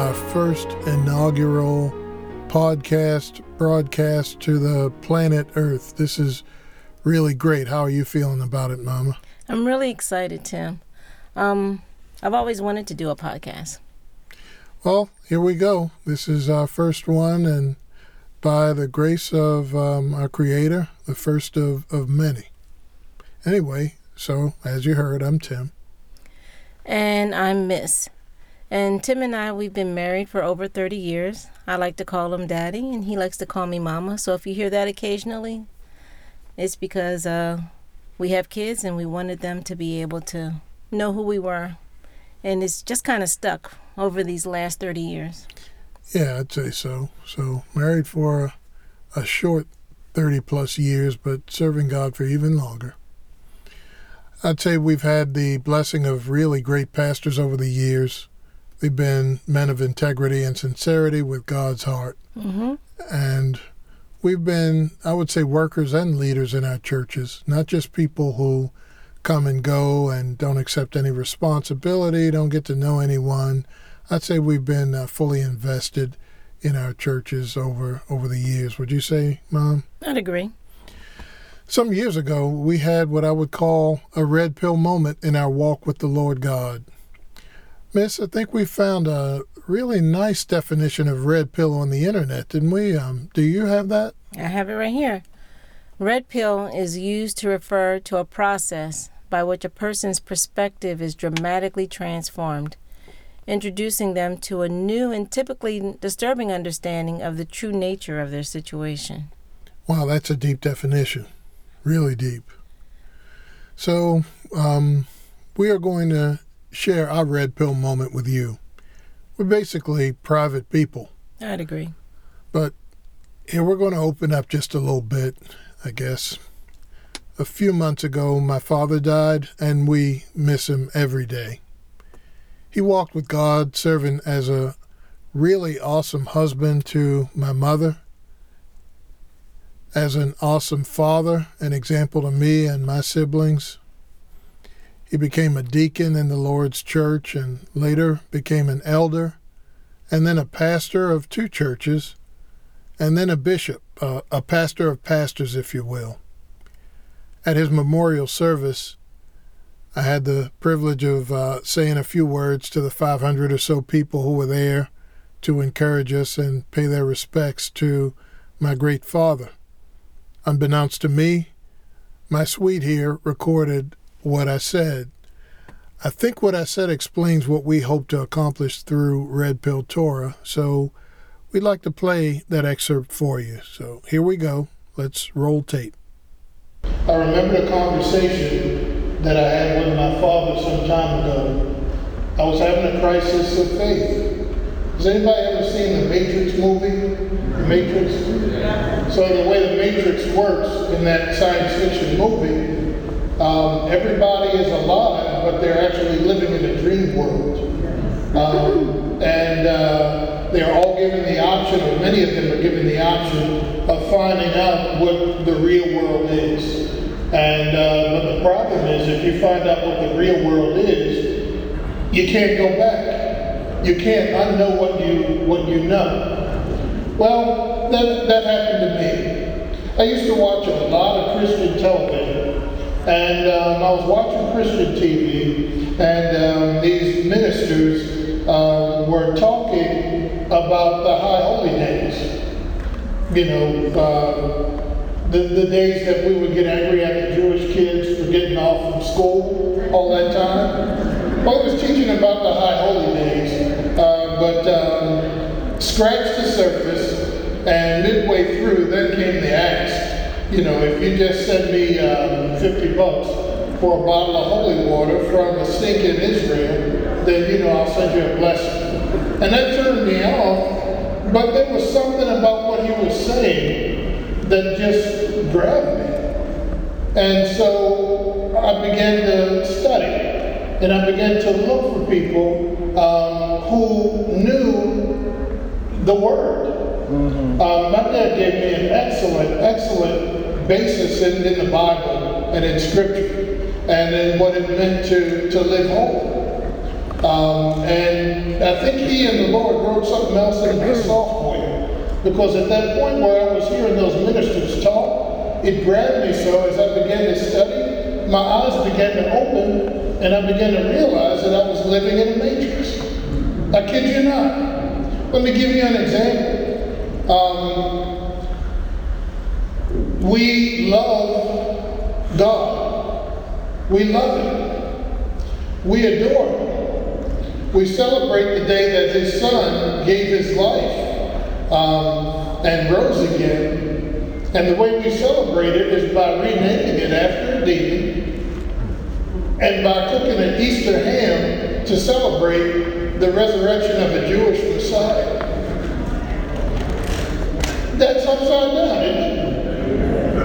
our first inaugural podcast broadcast to the planet Earth. This is really great. How are you feeling about it, Mama? I'm really excited, Tim. Um, I've always wanted to do a podcast. Well, here we go. This is our first one, and by the grace of um, our Creator, the first of, of many. Anyway, so as you heard, I'm Tim. And I'm Miss. And Tim and I, we've been married for over 30 years. I like to call him Daddy, and he likes to call me Mama. So if you hear that occasionally, it's because uh, we have kids and we wanted them to be able to know who we were. And it's just kind of stuck over these last 30 years. Yeah, I'd say so. So married for a, a short 30 plus years, but serving God for even longer. I'd say we've had the blessing of really great pastors over the years. They've been men of integrity and sincerity with God's heart. Mm-hmm. And we've been, I would say, workers and leaders in our churches, not just people who come and go and don't accept any responsibility, don't get to know anyone. I'd say we've been uh, fully invested in our churches over over the years. Would you say, Mom? I'd agree. Some years ago, we had what I would call a red pill moment in our walk with the Lord God. Miss, I think we found a really nice definition of red pill on the internet, didn't we? Um, do you have that? I have it right here. Red pill is used to refer to a process by which a person's perspective is dramatically transformed, introducing them to a new and typically disturbing understanding of the true nature of their situation. Wow, that's a deep definition. Really deep. So, um, we are going to share our red pill moment with you. We're basically private people. I'd agree. But here we're going to open up just a little bit I guess. A few months ago, my father died, and we miss him every day. He walked with God, serving as a really awesome husband to my mother, as an awesome father, an example to me and my siblings. He became a deacon in the Lord's church and later became an elder, and then a pastor of two churches, and then a bishop uh, a pastor of pastors, if you will. At his memorial service, I had the privilege of uh, saying a few words to the 500 or so people who were there to encourage us and pay their respects to my great father. Unbeknownst to me, my sweet here recorded what I said. I think what I said explains what we hope to accomplish through Red Pill Torah, so we'd like to play that excerpt for you. So here we go. Let's roll tape. I remember the conversation that I had with my father some time ago. I was having a crisis of faith. Has anybody ever seen the Matrix movie? The Matrix? So the way the Matrix works in that science fiction movie, um, everybody is alive, but they're actually living in a dream world. Um, and uh, they're all given the option, or many of them are given the option of finding out what the real world is. And uh, but the problem is, if you find out what the real world is, you can't go back. You can't unknow what you what you know. Well, that that happened to me. I used to watch a lot of Christian television, and um, I was watching Christian TV, and um, these ministers uh, were talking about the high holy days. You know, uh, the, the days that we would get angry at the Jewish kids for getting off from school all that time. Well, he was teaching about the high holy days, uh, but um, scratched the surface, and midway through, then came the ask. You know, if you just send me um, 50 bucks for a bottle of holy water from a sink in Israel, then, you know, I'll send you a blessing. And that turned me off. But there was something about what he was saying that just grabbed me. And so I began to study. And I began to look for people um, who knew the Word. Mm-hmm. Um, my dad gave me an excellent, excellent basis in, in the Bible and in Scripture, and in what it meant to, to live holy. Um, and I think he and the Lord wrote something else in his sophomore year, because at that point where I was hearing those ministers talk, it grabbed me so as I began to study, my eyes began to open, and I began to realize that I was living in a matrix. I kid you not. Let me give you an example. Um, we love God. We love Him. We adore Him. We celebrate the day that His Son gave His life um, and rose again. And the way we celebrate it is by renaming it after a demon and by cooking an Easter ham to celebrate the resurrection of a Jewish Messiah. That's upside down,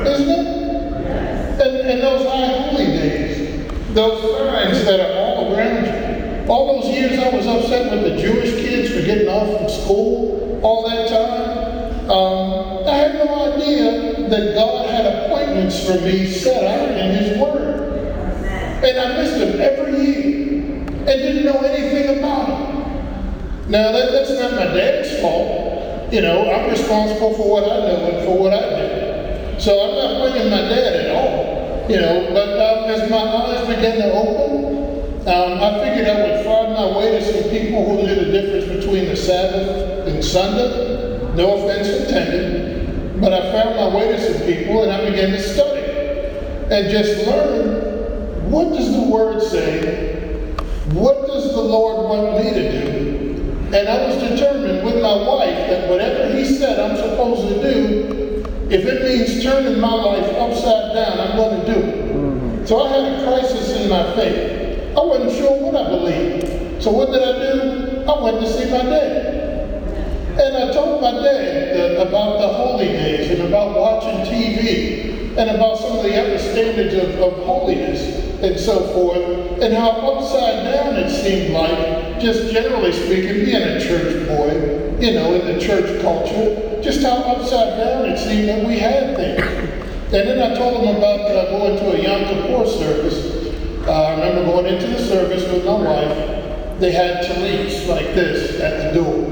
isn't it? It? And, and those high holy days, those signs that are all around you. All those years I was upset with the Jewish kids for getting off from school all that time. Um, I had no idea that God had appointments for me set out in His Word. And I missed them every year and didn't know anything about them. Now, that, that's not my dad's fault. You know, I'm responsible for what I know and for what I do. So I'm not blaming my dad at all. You know, but um, as my eyes began to open, um, I figured I would find my way to some people who knew the difference between the Sabbath and Sunday. No offense intended. But I found my way to some people and I began to study and just learn what does the Word say? What does the Lord want me to do? And I was determined with my wife that whatever he said I'm supposed to do, if it means turning my life upside down, I'm going to do it. So I had a crisis in my faith. I wasn't sure what I believed. So what did I do? I went to see my dad. And I told my dad about the holy days and about watching TV and about some of the other standards of, of holiness and so forth, and how upside down it seemed like, just generally speaking, being a church boy, you know, in the church culture, just how upside down it seemed that we had things. And then I told him about uh, going to a Yom Kippur service. Uh, I remember going into the service with my wife. They had talits like this at the door.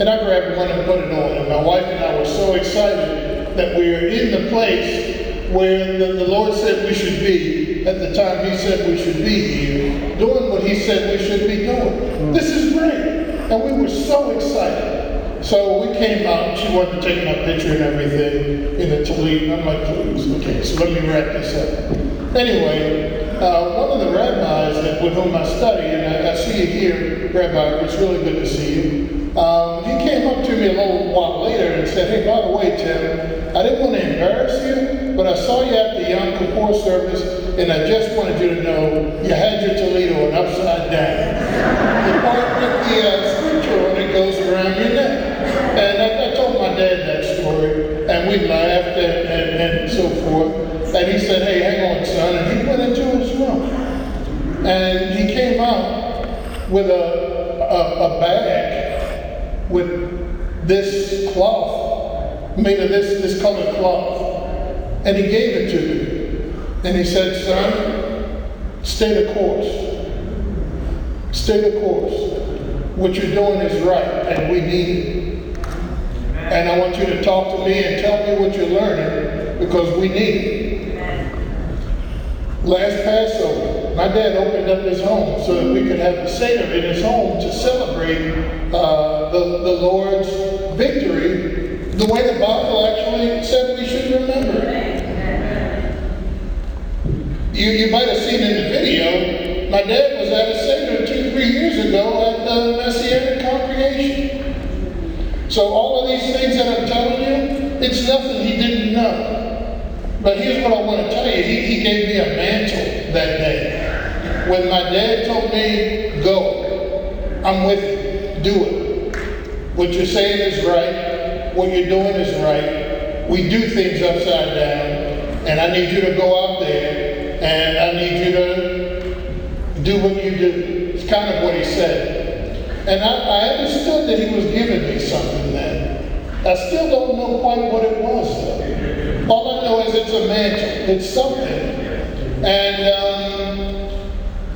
And I grabbed one and put it on. And my wife and I were so excited that we were in the place where the, the Lord said we should be at the time He said we should be here, doing what He said we should be doing. This is great. And we were so excited. So we came out. She wanted to take my picture and everything in the Talit. I'm like, please, okay, so let me wrap this up. Anyway, uh, one of the rabbis that, with whom I study, and I, I see you here, Rabbi, it's really good to see you. Um, he came up to me a little while later and said, hey, by the way, Tim, I didn't want to embarrass you, but I saw you at the Yom Kippur service, and I just wanted you to know you had your Talit and upside down. The part with the uh, scripture on it goes around your neck. And I, I, told my dad that story, and we laughed and, and, and so forth. And he said, hey, hang on, son. And he went into his room. And he came out with a, a, a bag with this cloth, made of this, this colored cloth. And he gave it to me. And he said, son, stay the course. Stay the course. What you're doing is right, and we need it. And I want you to talk me and tell me what you're learning because we need it. Last Passover, my dad opened up his home so that we could have a Seder in his home to celebrate uh, the, the Lord's victory the way the Bible actually said we should remember it. You, you might have seen in the video, my dad was at a Seder two, three years ago at the Messianic congregation. So all of these things that I'm telling you, it's nothing he didn't know. But here's what I want to tell you. He, he gave me a mantle that day. When my dad told me, go, I'm with you, do it. What you're saying is right. What you're doing is right. We do things upside down. And I need you to go out there and I need you to do what you do. It's kind of what he said. And I, I understood that he was giving me something then. I still don't know quite what it was. All I know is it's a mantle. It's something. And um,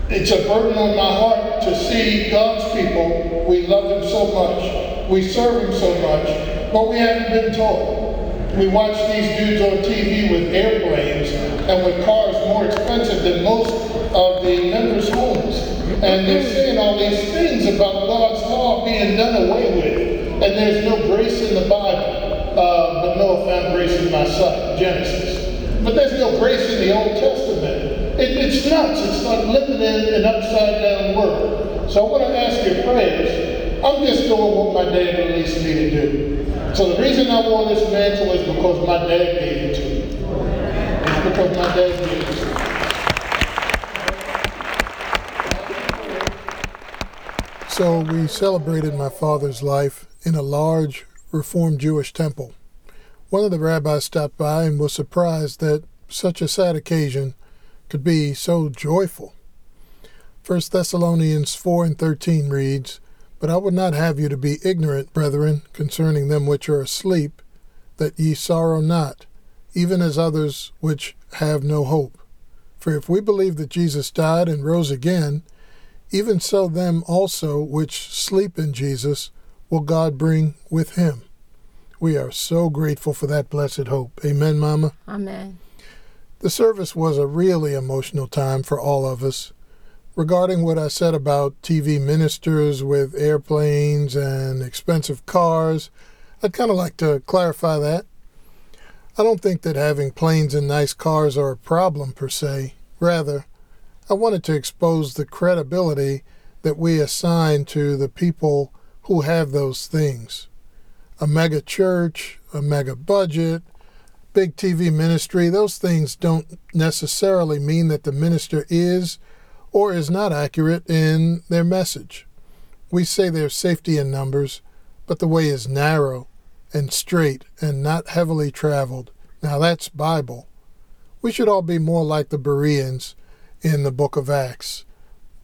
it's a burden on my heart to see God's people. We love them so much. We serve them so much. But we haven't been taught. We watch these dudes on TV with airplanes and with cars more expensive than most of the members' homes. And they're saying all these things about God's law being done away. And there's no grace in the Bible. Uh, but Noah found grace in my sight, Genesis. But there's no grace in the Old Testament. It, it's nuts. It's like living in an upside down world. So I want to ask your prayers. I'm just doing what my dad released me to do. So the reason I wore this mantle is because my dad gave it to me. It's because my dad gave it to me. So we celebrated my father's life in a large Reformed Jewish temple. One of the rabbis stopped by and was surprised that such a sad occasion could be so joyful. 1 Thessalonians 4 and 13 reads, but I would not have you to be ignorant, brethren, concerning them which are asleep, that ye sorrow not, even as others which have no hope. For if we believe that Jesus died and rose again, even so them also which sleep in Jesus will God bring with him. We are so grateful for that blessed hope. Amen, Mama. Amen. The service was a really emotional time for all of us regarding what I said about TV ministers with airplanes and expensive cars, I'd kind of like to clarify that. I don't think that having planes and nice cars are a problem per se. Rather, I wanted to expose the credibility that we assign to the people who have those things. A mega church, a mega budget, big TV ministry, those things don't necessarily mean that the minister is or is not accurate in their message. We say there's safety in numbers, but the way is narrow and straight and not heavily traveled. Now that's Bible. We should all be more like the Bereans in the book of Acts,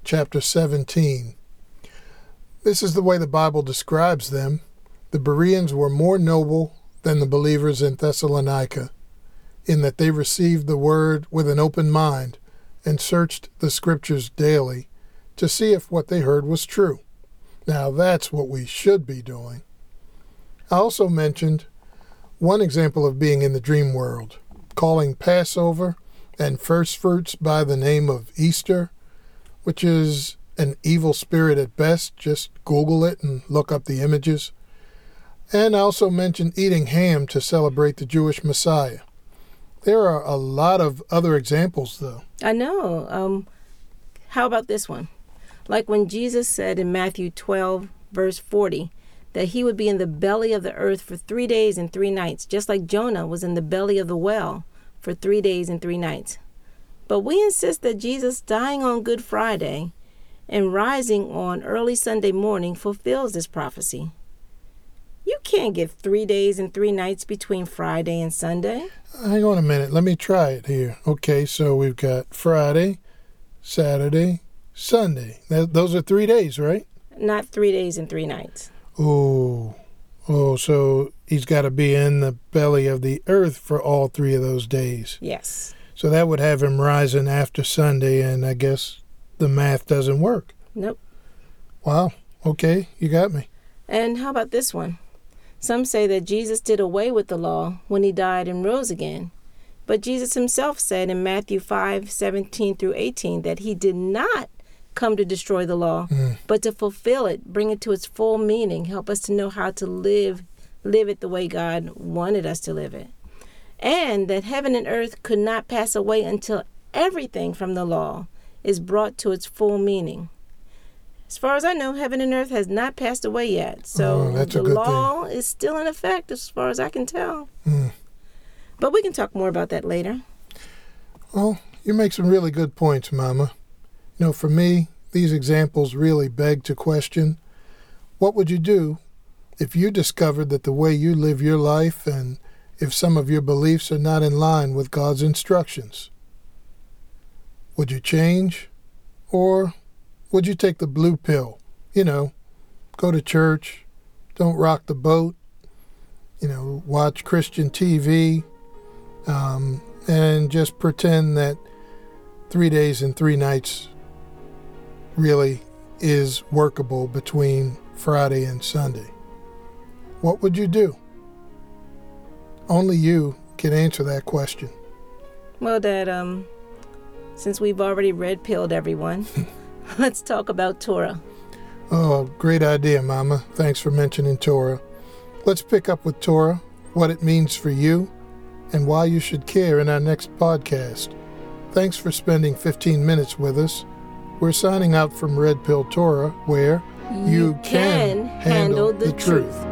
chapter 17. This is the way the Bible describes them. The Bereans were more noble than the believers in Thessalonica, in that they received the word with an open mind and searched the scriptures daily to see if what they heard was true. Now that's what we should be doing. I also mentioned one example of being in the dream world, calling Passover and first fruits by the name of Easter, which is an evil spirit at best. Just Google it and look up the images. And I also mentioned eating ham to celebrate the Jewish Messiah. There are a lot of other examples, though. I know. Um, how about this one? Like when Jesus said in Matthew 12, verse 40, that he would be in the belly of the earth for three days and three nights, just like Jonah was in the belly of the well for three days and three nights. But we insist that Jesus dying on Good Friday and rising on early Sunday morning fulfills this prophecy. You can't get three days and three nights between Friday and Sunday. Hang on a minute. Let me try it here. Okay, so we've got Friday, Saturday, Sunday. those are three days, right? Not three days and three nights. Oh, oh, so he's got to be in the belly of the earth for all three of those days. Yes. So that would have him rising after Sunday, and I guess the math doesn't work. Nope. Wow. Okay, you got me. And how about this one? Some say that Jesus did away with the law when he died and rose again. But Jesus himself said in Matthew 5 17 through 18 that he did not come to destroy the law, mm. but to fulfill it, bring it to its full meaning, help us to know how to live live it the way God wanted us to live it. And that heaven and earth could not pass away until everything from the law is brought to its full meaning. As far as I know, heaven and earth has not passed away yet. So oh, the law thing. is still in effect as far as I can tell. Mm. But we can talk more about that later. Well, you make some really good points, Mama. You know, for me, these examples really beg to question what would you do if you discovered that the way you live your life and if some of your beliefs are not in line with God's instructions? Would you change? Or would you take the blue pill? You know, go to church, don't rock the boat, you know, watch Christian TV, um, and just pretend that three days and three nights really is workable between Friday and Sunday, what would you do? Only you can answer that question. Well, Dad, um, since we've already red pilled everyone, let's talk about Torah. Oh, great idea, Mama. Thanks for mentioning Torah. Let's pick up with Torah, what it means for you, and why you should care in our next podcast. Thanks for spending 15 minutes with us. We're signing out from Red Pill Torah, where you, can, handle the, truth. Thank